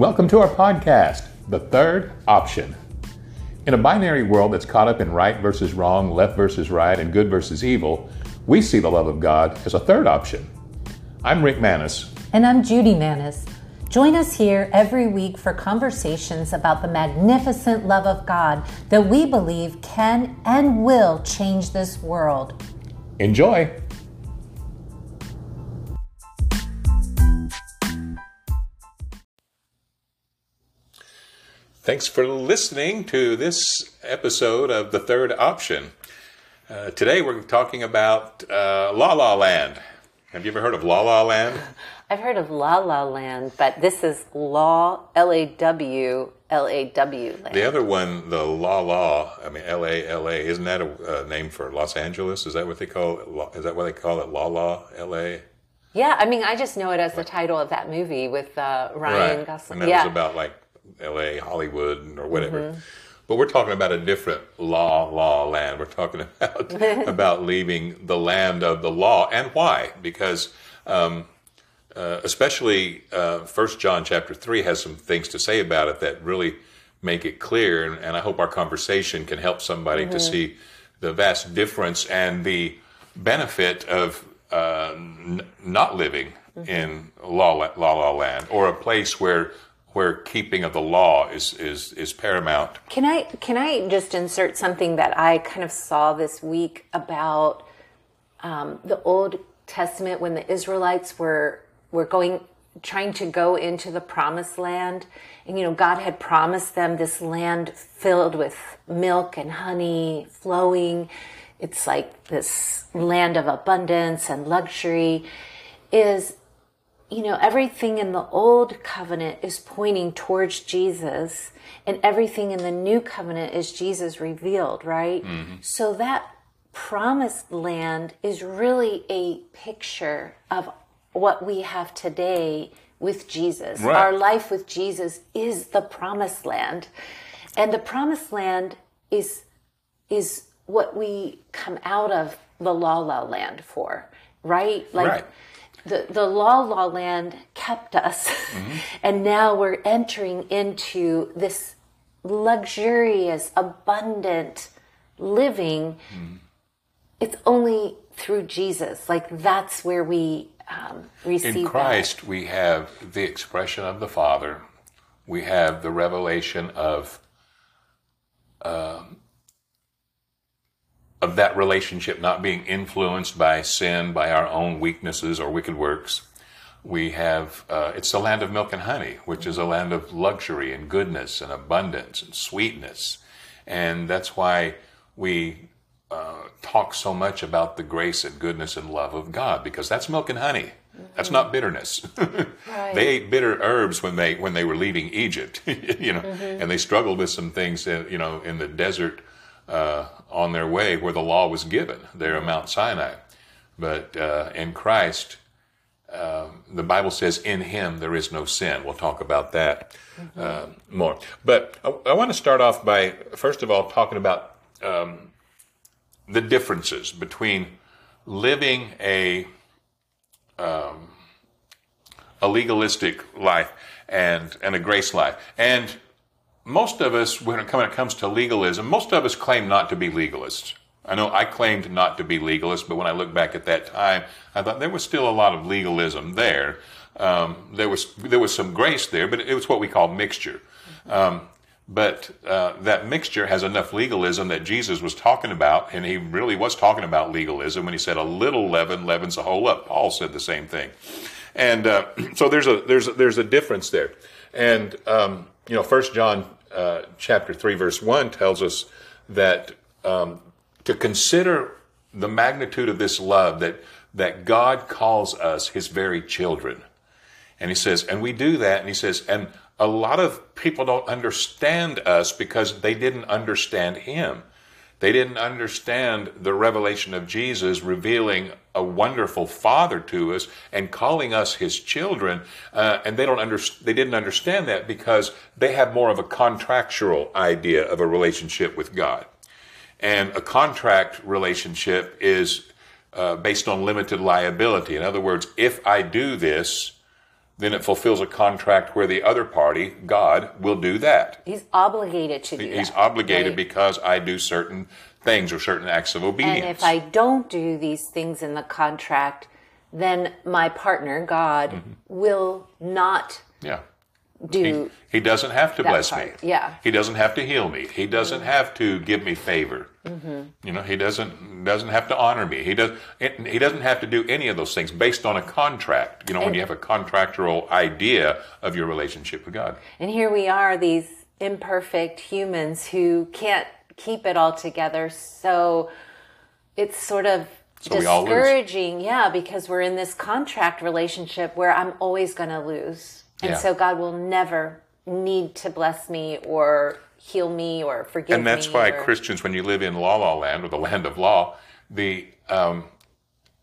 Welcome to our podcast, The Third Option. In a binary world that's caught up in right versus wrong, left versus right, and good versus evil, we see the love of God as a third option. I'm Rick Manis. And I'm Judy Manis. Join us here every week for conversations about the magnificent love of God that we believe can and will change this world. Enjoy! Thanks for listening to this episode of The Third Option. Uh, today we're talking about uh, La La Land. Have you ever heard of La La Land? I've heard of La La Land, but this is Law, L A W, L A W Land. The other one, the La La, I mean L A L A, isn't that a uh, name for Los Angeles? Is that what they call it? Is that what they call it? La La, L A? Yeah, I mean, I just know it as the title of that movie with uh, Ryan right. Gosling. And that yeah. was about like L.A., Hollywood, or whatever. Mm-hmm. But we're talking about a different law, law land. We're talking about about leaving the land of the law, and why? Because um, uh, especially uh, First John chapter three has some things to say about it that really make it clear, and, and I hope our conversation can help somebody mm-hmm. to see the vast difference and the benefit of uh, n- not living mm-hmm. in law, law, law land or a place where where keeping of the law is, is, is paramount. Can I can I just insert something that I kind of saw this week about um, the Old Testament when the Israelites were were going trying to go into the promised land and you know God had promised them this land filled with milk and honey flowing it's like this land of abundance and luxury is you know, everything in the old covenant is pointing towards Jesus, and everything in the new covenant is Jesus revealed, right? Mm-hmm. So that promised land is really a picture of what we have today with Jesus. Right. Our life with Jesus is the promised land. And the promised land is is what we come out of the la la land for, right? Like right the, the La La Land kept us. Mm-hmm. and now we're entering into this luxurious, abundant living. Mm-hmm. It's only through Jesus. Like that's where we um, receive. In Christ, that. we have the expression of the Father. We have the revelation of um, of that relationship not being influenced by sin, by our own weaknesses or wicked works. We have, uh, it's the land of milk and honey, which is a land of luxury and goodness and abundance and sweetness. And that's why we uh, talk so much about the grace and goodness and love of God, because that's milk and honey. That's not bitterness. right. They ate bitter herbs when they when they were leaving Egypt, you know, mm-hmm. and they struggled with some things, in, you know, in the desert uh, on their way where the law was given, there at Mount Sinai. But uh, in Christ, uh, the Bible says, in him there is no sin. We'll talk about that mm-hmm. uh, more. But I, I, want to start off by, first of all, talking about um, the differences between living a um, a legalistic life and and a grace life. And most of us, when it comes to legalism, most of us claim not to be legalists. I know I claimed not to be legalist, but when I look back at that time, I thought there was still a lot of legalism there. Um, there was there was some grace there, but it was what we call mixture. Um, but uh, that mixture has enough legalism that Jesus was talking about, and he really was talking about legalism when he said, "A little leaven leavens the whole lump." Paul said the same thing, and uh, so there's a there's a, there's a difference there. And um, you know, First John uh, chapter 3, verse 1 tells us that um, to consider the magnitude of this love, that, that God calls us his very children. And he says, and we do that, and he says, and a lot of people don't understand us because they didn't understand him. They didn't understand the revelation of Jesus revealing a wonderful Father to us and calling us His children, uh, and they don't under, they didn't understand that because they have more of a contractual idea of a relationship with God, and a contract relationship is uh, based on limited liability. In other words, if I do this, then it fulfills a contract where the other party, God, will do that. He's obligated to do He's that, obligated right? because I do certain things or certain acts of obedience. And if I don't do these things in the contract, then my partner, God, Mm-hmm. will not yeah. Do. He doesn't have to bless part, me. yeah. He doesn't have to heal me. He doesn't have to give me favor. Mm-hmm. You know, he doesn't doesn't have to honor me. He does. He doesn't have to do any of those things based on a contract. You know, when you have a contractual idea of your relationship with God. and here we are, these imperfect humans who can't keep it all together. So it's sort of So we all lose. discouraging, yeah, because we're in this contract relationship where I'm always going to lose. And Yeah. so God will never need to bless me or heal me or forgive me. And that's me. why or- Christians, when you live in la la land or the land of law, the um,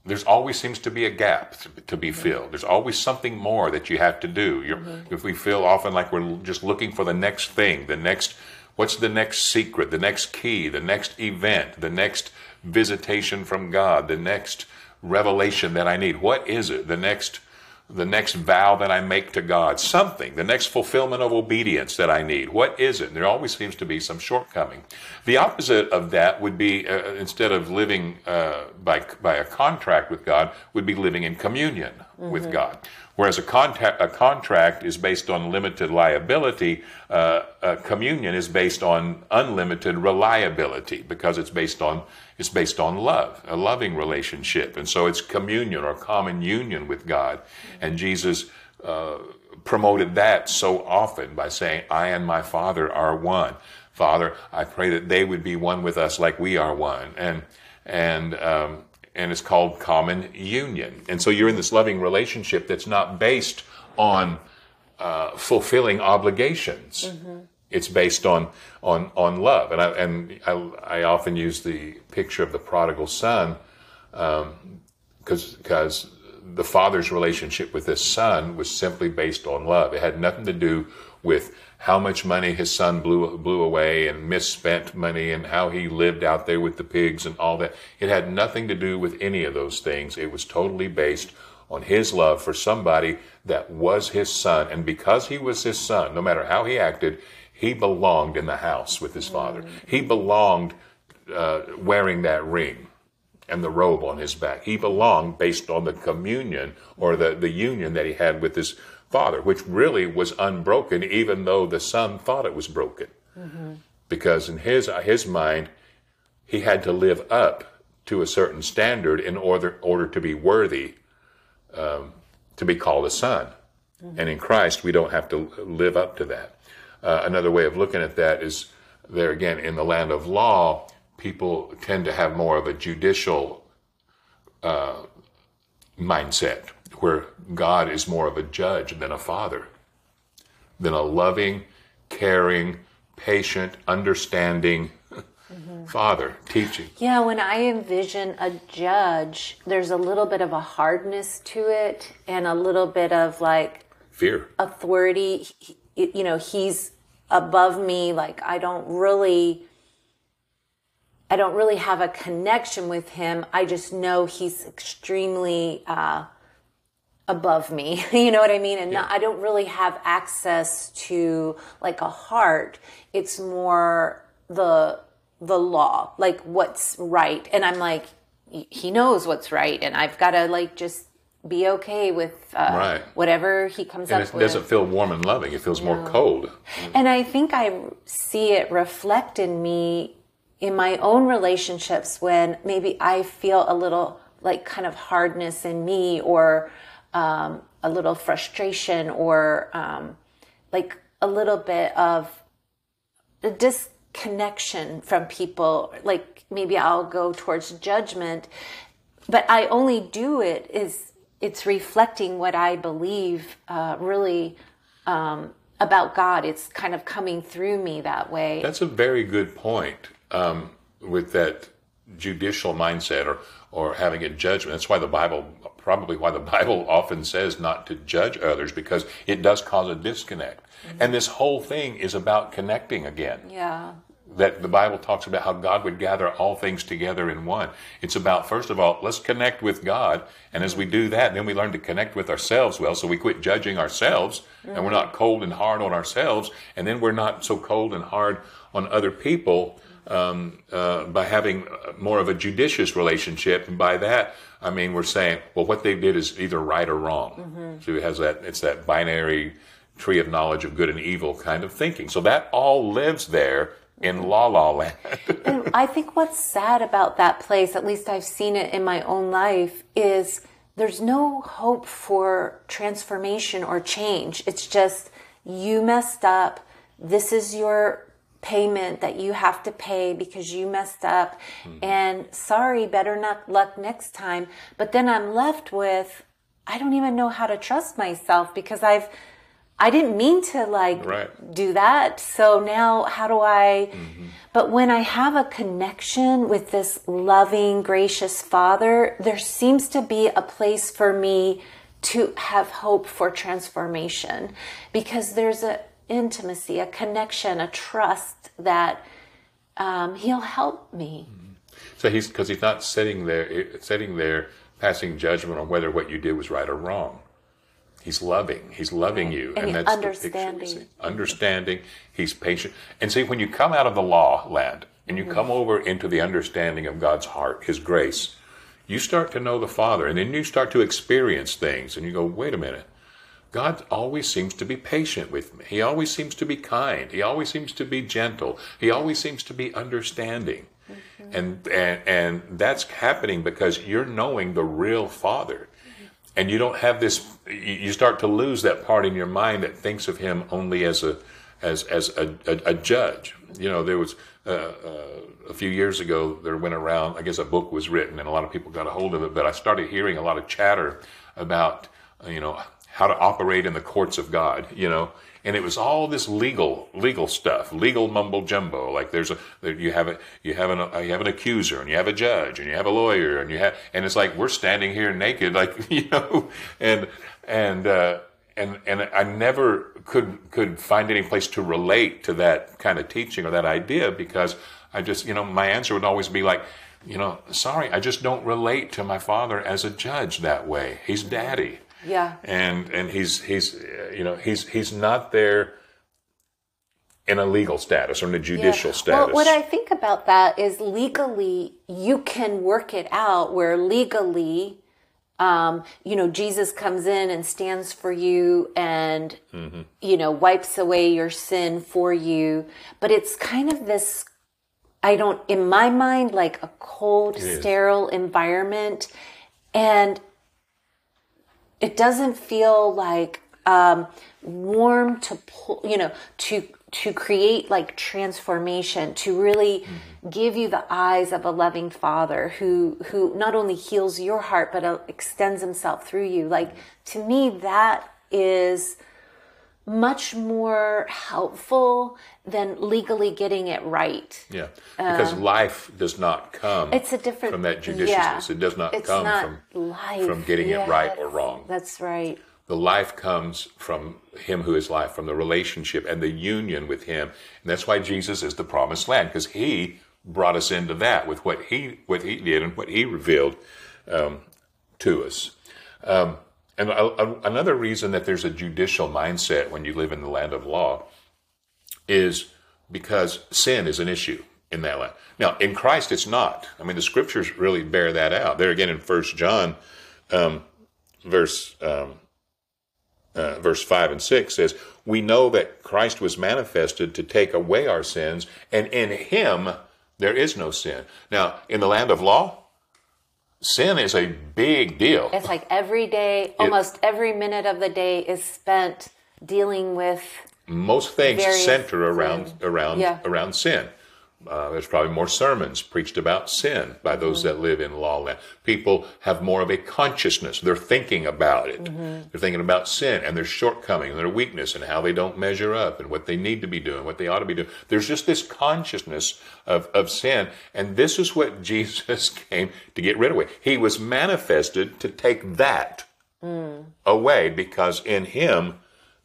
there's always seems to be a gap to, to be filled. There's always something more that you have to do. You're, If we feel often like we're just looking for the next thing, the next, what's the next secret, the next key, the next event, the next visitation from God, the next revelation that I need. What is it? The next the next vow that I make to God, something, the next fulfillment of obedience that I need. What is it? There always seems to be some shortcoming. The opposite of that would be uh, instead of living uh, by by a contract with God, would be living in communion with God. Whereas a, contact, a contract is based on limited liability, uh, uh, communion is based on unlimited reliability because it's based on it's based on love, a loving relationship, and so it's communion or common union with God. And Jesus uh, promoted that so often by saying, "I and my Father are one." Father, I pray that they would be one with us like we are one, and and um, and it's called common union. And so you're in this loving relationship that's not based on uh, fulfilling obligations. It's based on on on love, and I and I, I often use the picture of the prodigal son, because because the father's relationship with his son was simply based on love. It had nothing to do with how much money his son blew blew away and misspent money and how he lived out there with the pigs and all that. It had nothing to do with any of those things. It was totally based on his love for somebody that was his son. And because he was his son, no matter how he acted, he belonged in the house with his father. He belonged uh, wearing that ring and the robe on his back. He belonged based on the communion or the, the union that he had with his father, which really was unbroken, even though the son thought it was broken. Because in his, his mind, he had to live up to a certain standard in order, order to be worthy um, to be called a son. And in Christ, we don't have to live up to that. Uh, another way of looking at that is there again, in the land of law, people tend to have more of a judicial uh, mindset where God is more of a judge than a father, than a loving, caring, patient, understanding father teaching. Yeah, when I envision a judge, there's a little bit of a hardness to it and a little bit of like Fear. authority. He- You know, he's above me. Like, I don't really. I don't really have a connection with him. I just know he's extremely uh, above me. you know what I mean? And not, I don't really have access to like a heart. It's more the the law, like what's right. And I'm like, he knows what's right, and I've got to like just be okay with uh, Right. whatever he comes And up it with. doesn't feel warm and loving. It feels more cold. And I think I see it reflect in me in my own relationships when maybe I feel a little like kind of hardness in me or um, a little frustration or um, like a little bit of a disconnection from people. Like maybe I'll go towards judgment, but I only do it is it's reflecting what I believe uh, really um, about God. It's kind of coming through me that way. That's a very good point um, with that judicial mindset or, or having a judgment. That's why the Bible, probably why the Bible often says not to judge others because it does cause a disconnect. Mm-hmm. And this whole thing is about connecting again. yeah. that the Bible talks about how God would gather all things together in one. It's about, first of all, let's connect with God. And as we do that, then we learn to connect with ourselves well. So we quit judging ourselves and we're mm-hmm. not cold and hard on ourselves. And then we're not so cold and hard on other people um, uh, by having more of a judicious relationship. And by that, I mean, we're saying, well, what they did is either right or wrong. So it has that, it's that binary tree of knowledge of good and evil kind of thinking. So that all lives there in La La Land. And I think what's sad about that place, at least I've seen it in my own life, is there's no hope for transformation or change. It's just you messed up. This is your payment that you have to pay because you messed up. Mm-hmm. And sorry, better not luck next time. But then I'm left with I don't even know how to trust myself because I've I didn't mean to like Right. do that. So now how do I mm-hmm. but when I have a connection with this loving, gracious father, there seems to be a place for me to have hope for transformation because there's a intimacy, a connection, a trust that um, he'll help me. so he's, because he's not sitting there, sitting there passing judgment on whether what you did was right or wrong. He's loving. He's loving you, And that's the picture understanding. see. Understanding. He's patient. And see, when you come out of the law land and you Mm-hmm. come over into the understanding of God's heart, His grace, you start to know the Father, and then you start to experience things, and you go, "Wait a minute." God always seems to be patient with me. He always seems to be kind. He always seems to be gentle. He always seems to be understanding. And, and and that's happening because you're knowing the real Father. And you don't have this you start to lose that part in your mind that thinks of him only as a as as a, a, a judge. You know, there was uh, uh, a few years ago there went around. I guess a book was written, and a lot of people got a hold of it. But I started hearing a lot of chatter about you know how to operate in the courts of God. You know, and it was all this legal legal stuff, legal mumbo jumbo. Like there's a you have a you have an you have an accuser, and you have a judge, and you have a lawyer, and you have and it's like we're standing here naked, like you know, and and. uh and and I never could could find any place to relate to that kind of teaching or that idea because I just you know my answer would always be like you know sorry I just don't relate to my father as a judge that way he's daddy Yeah. and and he's he's you know he's he's not there in a legal status or in a judicial status Well, what I think about that is legally, you can work it out where legally, um, you know, Jesus comes in and stands for you and, Mm-hmm. you know, wipes away your sin for you. But it's kind of this, I don't, in my mind, like a cold, is. sterile environment. And it doesn't feel like um, warm to pull, you know, to to create like transformation, to really give you the eyes of a loving Father who who not only heals your heart but uh, extends Himself through you. Like to me, that is much more helpful than legally getting it right. yeah because life does not come Um, It's a different from that judiciousness yeah. it does not It's come not from life. from getting it right or wrong That's right. the life comes from him who is life, from the relationship and the union with him. And that's why Jesus is the promised land, because he brought us into that with what he what he did and what he revealed um, to us. Um, and a, a- another reason that there's a judicial mindset when you live in the land of law is because sin is an issue in that land. Now, in Christ, it's not. I mean, the scriptures really bear that out. There again in First John, um, verse um, uh, verse 5 and 6 says, We know that Christ was manifested to take away our sins, and in him there is no sin. Now, in the land of law, sin is a big deal. It's like every day, almost every minute of the day is spent dealing with Most things center around around Yeah. around sin. Uh, there's probably more sermons preached about sin by those Mm-hmm. that live in law land. People have more of a consciousness. They're thinking about it. Mm-hmm. They're thinking about sin and their shortcoming and their weakness and how they don't measure up and what they need to be doing, what they ought to be doing. There's just this consciousness of, of sin. And this is what Jesus came to get rid of. He was manifested to take that away because in him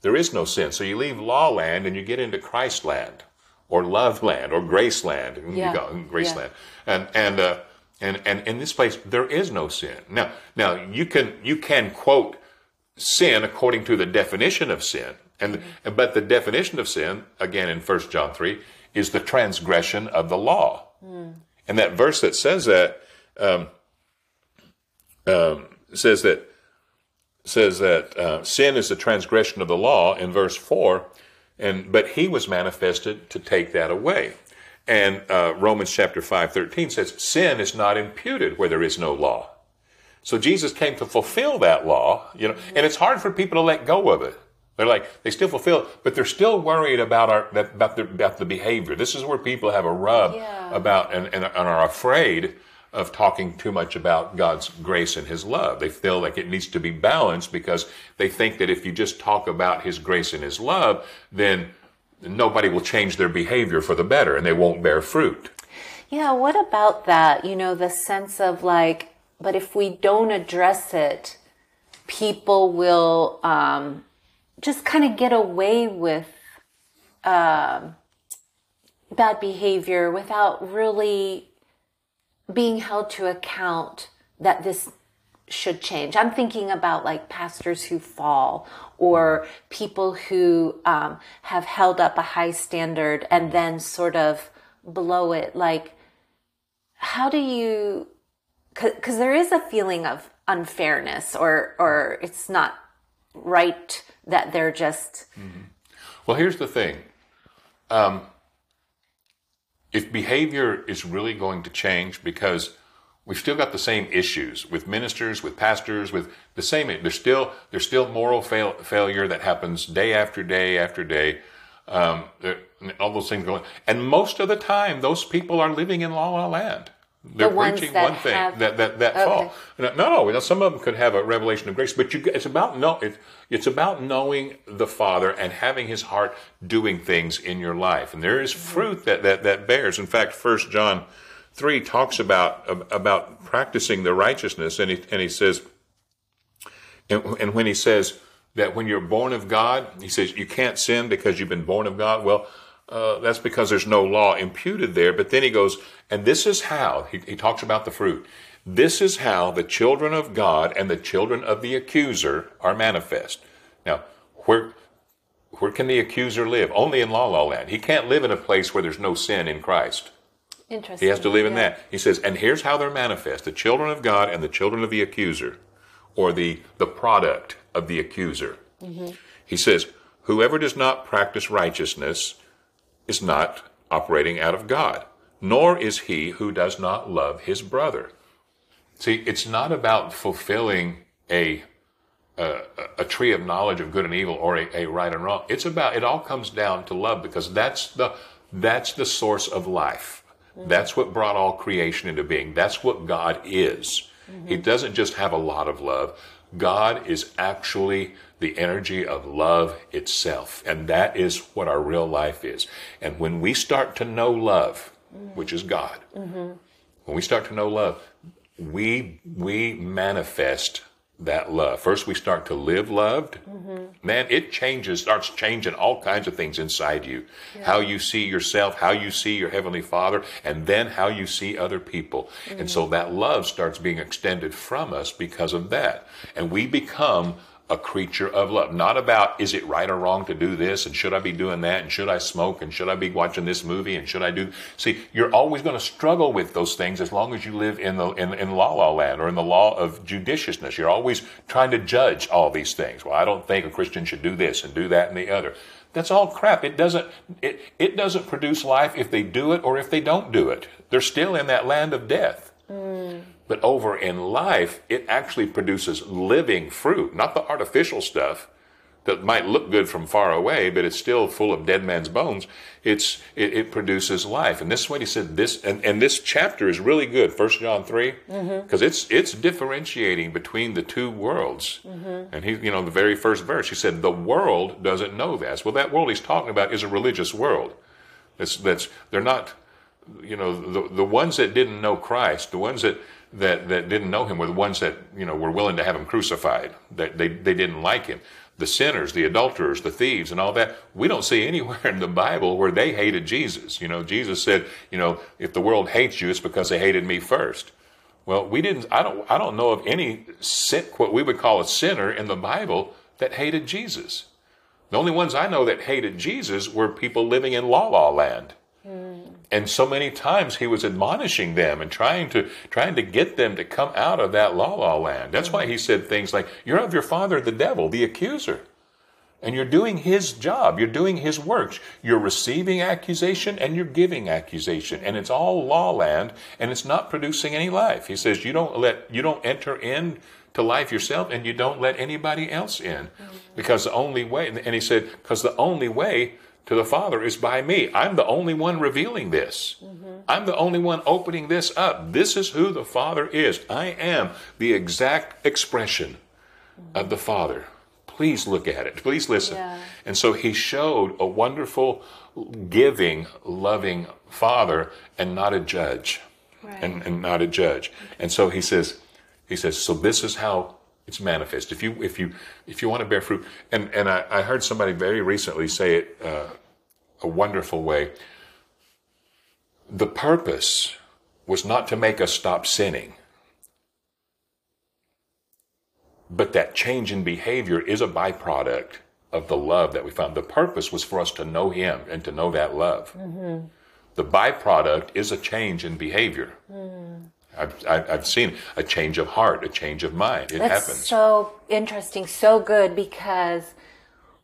there is no sin. So you leave law land and you get into Christ land or love land or grace land. Yeah. Grace Yeah. land. And, and, uh, and, and in this place, there is no sin. Now, now you can, you can quote sin according to the definition of sin. And, but the definition of sin, again in 1 John 3, is the transgression of the law. And that verse that says that, um, um, says that, says that uh, sin is the transgression of the law in verse 4, and, but he was manifested to take that away. And uh, Romans chapter 5, 13 says, sin is not imputed where there is no law. So Jesus came to fulfill that law, you know, and it's hard for people to let go of it. They're like, they still fulfill, but they're still worried about our, that- about the, about the behavior. This is where people have a rub Yeah. about and, and, and are afraid of talking too much about God's grace and His love. They feel like it needs to be balanced because they think that if you just talk about His grace and His love, then nobody will change their behavior for the better and they won't bear fruit. Yeah, what about that? You know, the sense of like, but if we don't address it, people will um, just kind of get away with um, bad behavior without really being held to account that this should change. I'm thinking about like pastors who fall or people who um, have held up a high standard and then sort of blow it. Like, how do you? Because there is a feeling of unfairness, or or it's not right that they're just Well, here's the thing. Um, if behavior is really going to change, because we've still got the same issues with ministers, with pastors, with the same. There's still there's still moral fail, failure that happens day after day after day. Um, all those things going, and most of the time, those people are living in la la land. They're ones preaching one thing have- that that that Okay. fall. Uh, no, no, no. Some of them could have a revelation of grace, but you, it's about know, it, it's about knowing the Father and having His heart doing things in your life, and there is mm-hmm. fruit that that that bears. In fact, First John three talks about about practicing the righteousness, and he and he says, and, and when he says that when you're born of God, he says you can't sin because you've been born of God. Well. Uh, that's because there's no law imputed there. But then he goes, and this is how, he, he talks about the fruit. This is how the children of God and the children of the accuser are manifest. Now, where, where can the accuser live? Only in La La Land. He can't live in a place where there's no sin in Christ. interesting. He has to live in Yeah. that. He says, and here's how they're manifest the children of God and the children of the accuser, or the, the product of the accuser. He says, whoever does not practice righteousness is not operating out of God, nor is he who does not love his brother. See, it's not about fulfilling a a, a tree of knowledge of good and evil or a, a right and wrong. It's about it all comes down to love because that's the that's the source of life. That's what brought all creation into being. That's what God is. He mm-hmm. doesn't just have a lot of love. God is actually the energy of love itself. And that is what our real life is. And when we start to know love, which is God, when we start to know love, we we manifest that love. First, we start to live loved. Man, it changes, starts changing all kinds of things inside you. How you see yourself, how you see your heavenly Father, and then how you see other people. And so mm. that love starts being extended from us because of that, and we become a creature of love. Not about is it right or wrong to do this and should I be doing that and should I smoke and should I be watching this movie and should I do see you're always going to struggle with those things as long as you live in the in, in la la land or in the law of judiciousness. You're always trying to judge all these things. Well, I don't think a Christian should do this and do that and the other. That's all crap. It doesn't it, it doesn't produce life if they do it or if they don't do it. They're still in that land of death. Mm. But over in life, it actually produces living fruit, not the artificial stuff that might look good from far away, but it's still full of dead man's bones. It's it, it produces life, and this is what he said. This and, and this chapter is really good, First John 3 mm-hmm. because it's it's differentiating between the two worlds. Mm-hmm. And he, you know, the very first verse, he said, "The world doesn't know this." Well, that world he's talking about is a religious world. That's that's they're not you know the the ones that didn't know Christ, the ones that that that didn't know him were the ones that you know were willing to have him crucified. That they they didn't like him. the sinners, the adulterers, the thieves, and all that. We don't see anywhere in the Bible where they hated Jesus. You know, Jesus said, you know, if the world hates you, it's because they hated me first. Well, we didn't. I don't. I don't know of any sin, what we would call a sinner in the Bible that hated Jesus. The only ones I know that hated Jesus were people living in la la land. And so many times he was admonishing them and trying to trying to get them to come out of that la la land. That's why he said things like, "You're of your father, the devil, the accuser." And you're doing his job. You're doing his works. You're receiving accusation and you're giving accusation. And it's all law land and it's not producing any life. He says you don't let you don't enter in to life yourself and you don't let anybody else in. Because the only way and he said, because the only way to the Father is by me. I'm the only one revealing this. Mm-hmm. I'm the only one opening this up. This is who the Father is. I am the exact expression mm-hmm. of the Father. Please look at it. Please listen. Yeah. And so he showed a wonderful, giving, loving Father and not a judge. Right. And, and not a judge. And so he says, he says, so this is how it's manifest. If you if you if you want to bear fruit, and and I, I heard somebody very recently say it uh, a wonderful way. The purpose was not to make us stop sinning, but that change in behavior is a byproduct of the love that we found. The purpose was for us to know Him and to know that love. The byproduct is a change in behavior. I've, I've I've seen a change of heart, a change of mind. It That's happens. so interesting, so good because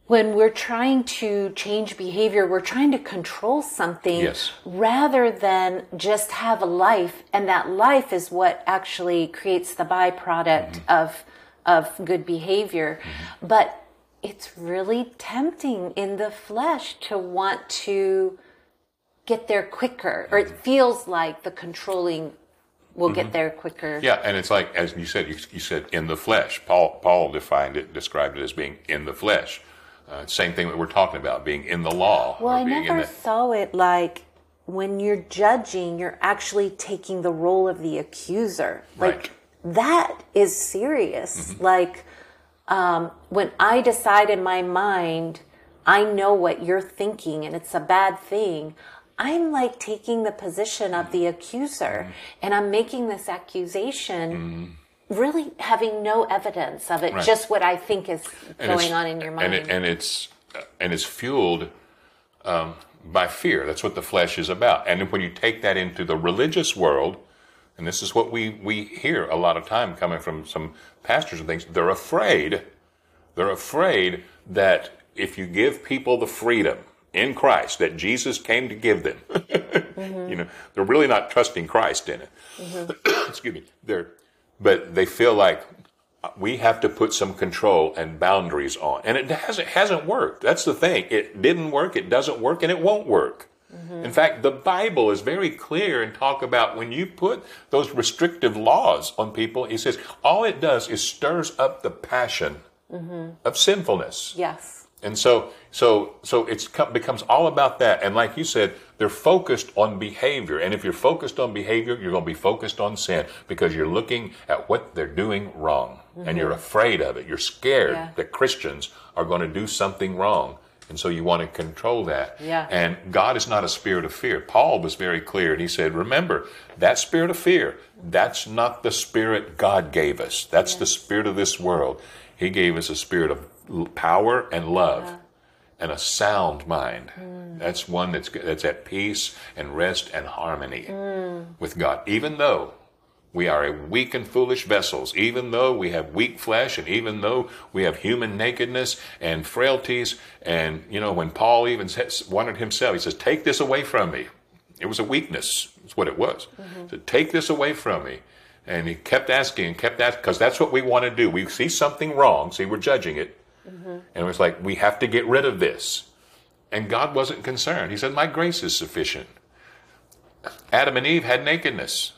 when we're trying to change behavior, we're trying to control something Yes. rather than just have a life, and that life is what actually creates the byproduct Mm-hmm. of of good behavior. But it's really tempting in the flesh to want to get there quicker, or it feels like the controlling will get there quicker. Mm-hmm. Yeah, and it's like as you said, you, you said in the flesh. Paul Paul defined it, described it as being in the flesh. Uh, same thing that we're talking about, being in the law. Well, I never the, saw it like when you're judging, you're actually taking the role of the accuser. Like Right. that is serious. Like um, when I decide in my mind, I know what you're thinking and it's a bad thing. I'm like taking the position of the accuser mm-hmm. and I'm making this accusation mm-hmm. really having no evidence of it, Right. just what I think is and going on in your mind. and, it, and it's uh, and it's fueled um, by fear. That's what the flesh is about. And when you take that into the religious world, and this is what we we hear a lot of time coming from some pastors and things, they're afraid. They're afraid that if you give people the freedom in Christ that Jesus came to give them, you know, they're really not trusting Christ in it. Excuse me. They're, but they feel like we have to put some control and boundaries on, and it hasn't hasn't worked. That's the thing. It didn't work. It doesn't work, and it won't work. In fact, the Bible is very clear and talk about when you put those restrictive laws on people. He says all it does is stirs up the passion of sinfulness. yes. And so, so, so co- becomes all about that. And like you said, they're focused on behavior. And if you're focused on behavior, you're going to be focused on sin because you're looking at what they're doing wrong, and you're mm-hmm. afraid of it. You're scared Yeah. that Christians are going to do something wrong, and so you want to control that. Yeah. And God is not a spirit of fear. Paul was very clear, and he said, "Remember that spirit of fear. That's not the spirit God gave us. That's the spirit of this world. He gave us a spirit of power and love." and a sound mind. That's one that's that's at peace and rest and harmony mm. with God. Even though we are a weak and foolish vessels, even though we have weak flesh, and even though we have human nakedness and frailties, and you know when Paul even says, wanted himself, he says, "Take this away from me." It was a weakness. That's what it was. Mm-hmm. So take this away from me. And he kept asking and kept asking because that's what we want to do. We see something wrong, see, we're judging it, Mm-hmm. and it was like, we have to get rid of this. And God wasn't concerned. He said, My grace is sufficient. Adam and Eve had nakedness.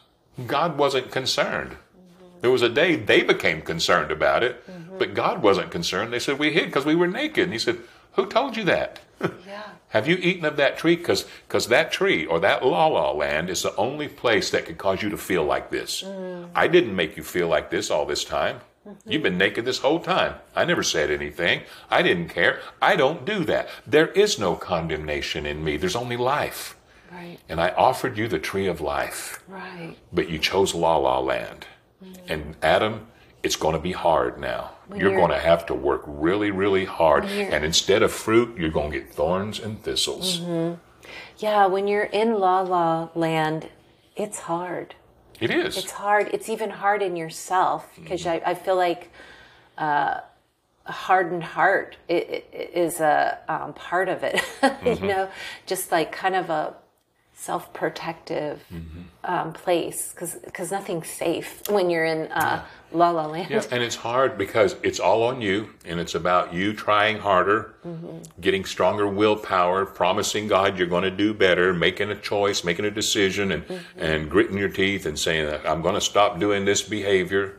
God wasn't concerned. Mm-hmm. There was a day they became concerned about it, mm-hmm. but God wasn't concerned. They said, We hid because we were naked. And He said, Who told you that? Yeah. Have you eaten of that tree? Because that tree or that la la land is the only place that could cause you to feel like this. Mm. I didn't make you feel like this all this time. You've been naked this whole time. I never said anything. I didn't care. I don't do that. There is no condemnation in me. There's only life. Right. And I offered you the tree of life, Right. but you chose la la land. And Adam, it's going to be hard now. you're, you're- going to have to work really, really hard. And instead of fruit, you're going to get thorns and thistles. Mm-hmm. Yeah, when you're in la la land, it's hard. It is. It's hard. It's even hard in yourself because I, I feel like uh, a hardened heart is a um, part of it. you know, just like kind of a self-protective um, place because nothing's safe when you're in uh, la la land. Yeah, and it's hard because it's all on you, and it's about you trying harder, getting stronger willpower, promising God you're going to do better, making a choice, making a decision, and and gritting your teeth and saying I'm going to stop doing this behavior,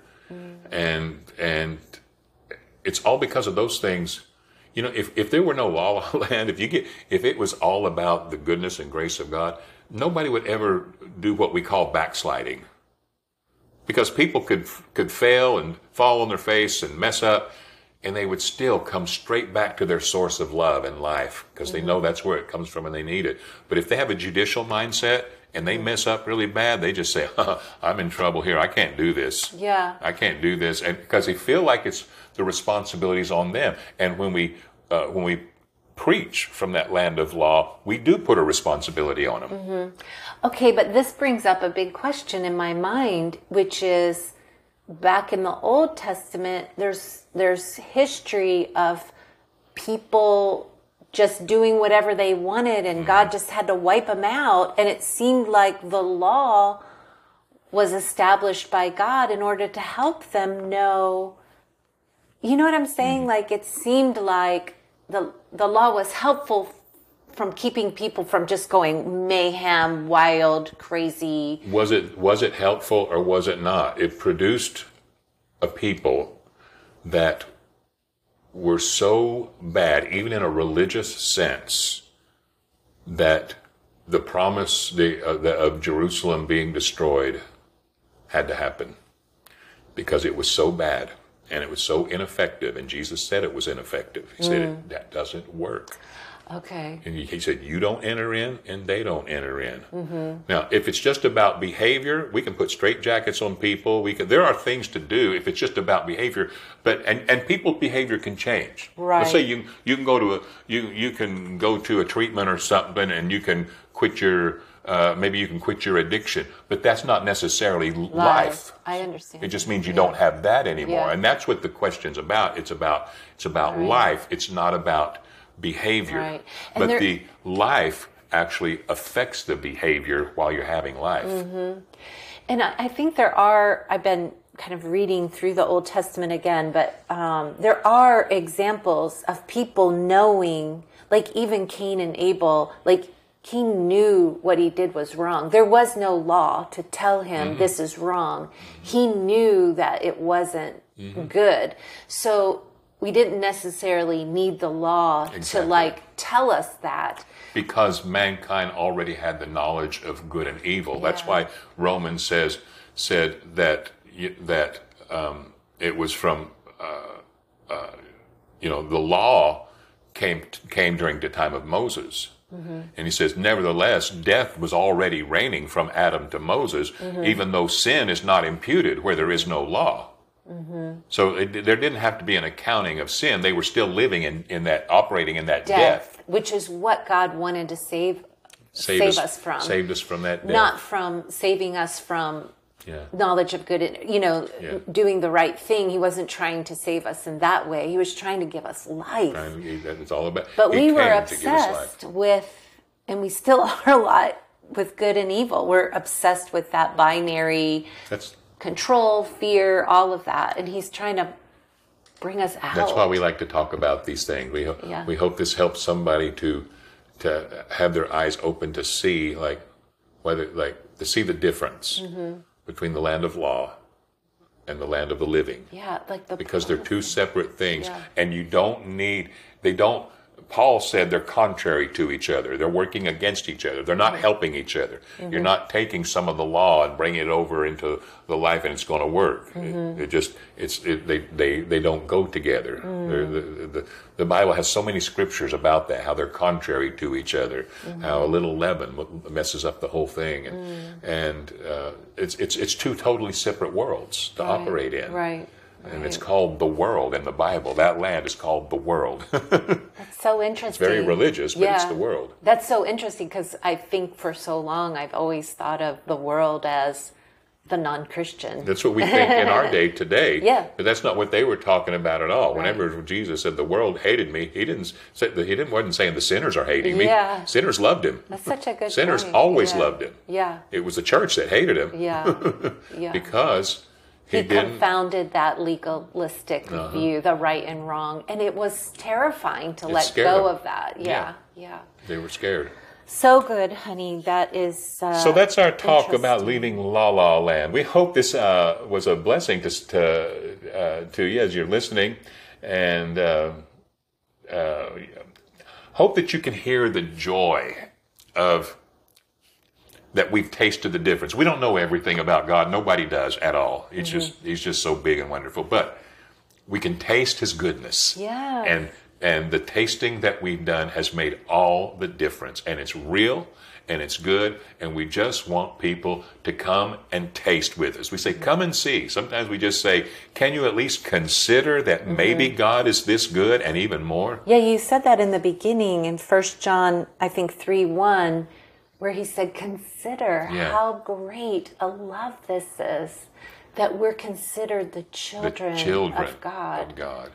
and and it's all because of those things. You know, if, if there were no law land, if you get if it was all about the goodness and grace of God, nobody would ever do what we call backsliding. Because people could could fail and fall on their face and mess up and they would still come straight back to their source of love and life because they know that's where it comes from and they need it. But if they have a judicial mindset and they mess up really bad they just say i'm in trouble here. I can't do this. Yeah. i can't do this. And because they feel like it's the responsibilities on them. And when we uh, when we preach from that land of law we do put a responsibility on them mm-hmm. Okay, but this brings up a big question in my mind, which is back in the Old Testament, there's there's history of people just doing whatever they wanted and God mm-hmm. just had to wipe them out and it seemed like the law was established by God in order to help them know you know what I'm saying? Mm-hmm. Like it seemed like the the law was helpful from keeping people from just going mayhem, wild, crazy. was it was it helpful or was it not? It produced a people that were so bad, even in a religious sense, that the promise the, uh, the, of Jerusalem being destroyed had to happen because it was so bad and it was so ineffective. And Jesus said it was ineffective. He said mm. that doesn't work. Okay. And he said, You don't enter in, and they don't enter in. Mm-hmm. Now, if it's just about behavior, we can put straitjackets on people. We can, there are things to do if it's just about behavior. But and, and people's behavior can change. Right. Let's say you you can go to a you you can go to a treatment or something, and you can quit your uh, maybe you can quit your addiction, but that's not necessarily life. I understand. It just means you don't have that anymore, Yeah. and that's what the question's about. It's about it's about life. It's not about behavior. Right. But there- the life actually affects the behavior while you're having life. Mm-hmm. And I I think there are, I've been kind of reading through the Old Testament again, but um, there are examples of people knowing, like even Cain and Abel, like Cain knew what he did was wrong. There was no law to tell him this is wrong. He knew that it wasn't good. So we didn't necessarily need the law to like tell us that. because mankind already had the knowledge of good and evil. That's why Romans says said that that um, it was from uh, uh, you know the law came came during the time of Moses. Mm-hmm. And he says, nevertheless, death was already reigning from Adam to Moses, mm-hmm. even though sin is not imputed where there is no law. Mm-hmm. So it, there didn't have to be an accounting of sin. They were still living in, in that, operating in that death. Death, which is what God wanted to save save us from. Saved us from that death. not from saving us from yeah. knowledge of good and you know Yeah. doing the right thing he wasn't trying to save us in that way he was trying to give us life it's all about. but we were came to give us life. obsessed with and we still are a lot with good and evil we're obsessed with that binary That's control fear all of that and he's trying to bring us out that's why we like to talk about these things. We ho- Yeah. we hope this helps somebody to to have their eyes open to see like whether like to see the difference Mm-hmm. Between the land of law and the land of the living. yeah like the because they're two separate things Yeah. and you don't need they don't Paul said they're contrary to each other. They're working against each other. They're not helping each other. You're mm-hmm. not taking some of the law and bringing it over into the life, and it's going to work. It, mm-hmm. it just it's it, they they they don't go together. Mm. They're- The, the the Bible has so many scriptures about that, how they're contrary to each other, mm-hmm. how a little leaven messes up the whole thing, and, and uh, it's it's it's two totally separate worlds to operate in. Right. And it's called the world in the Bible. That land is called the world. That's So interesting. It's very religious, but it's the world. That's so interesting because I think for so long I've always thought of the world as the non-Christian. That's what we think in our day today. Yeah. But that's not what they were talking about at all. Whenever Jesus said the world hated me, he didn't say that he didn't wasn't saying the sinners are hating me. Yeah. Sinners loved him. That's such a good. Sinners point. always Yeah. loved him. Yeah. It was the church that hated him Yeah. Yeah. because he, he Uh-huh. confounded that legalistic view, the right and wrong, and it was terrifying to let go them. of that. Yeah, yeah. they were scared. So good, honey. That is. Uh, So that's our talk about leaving Law-Law Land. We hope this uh, was a blessing to to, uh, to you as you're listening, and uh, uh, hope that you can hear the joy of that we've tasted the difference. We don't know everything about God. Nobody does at all. It's mm-hmm. just He's just so big and wonderful. But we can taste His goodness. Yeah. And and the tasting that we've done has made all the difference. And it's real and it's good. And we just want people to come and taste with us. We say, come and see. Sometimes we just say, can you at least consider that mm-hmm. maybe God is this good and even more? Yeah, you said that in the beginning in First John, I think three one, where he said, "Consider Yeah. how great a love this is, that we're considered the the children, children of God." of God.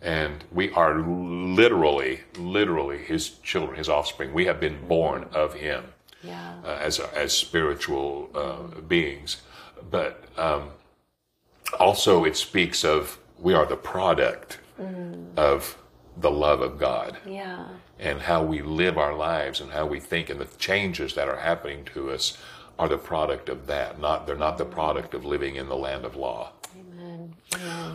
And we are literally, literally His children, His offspring. We have been born of Him Yeah, uh, as as spiritual uh, beings, but um, also it speaks of we are the product of the love of God yeah, and how we live our lives and how we think and the changes that are happening to us are the product of that. Not they're not the product of living in the land of law. Amen.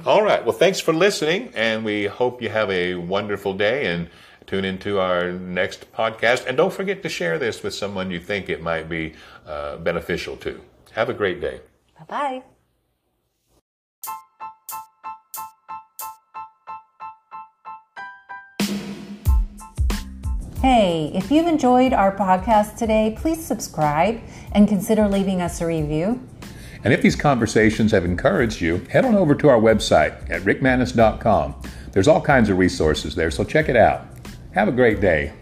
All right. Well, thanks for listening, and we hope you have a wonderful day and tune into our next podcast. And don't forget to share this with someone you think it might be uh, beneficial to. Have a great day. Bye bye Hey, if you've enjoyed our podcast today, please subscribe and consider leaving us a review. And if these conversations have encouraged you, head on over to our website at rickmanis.com. There's all kinds of resources there, so check it out. Have a great day.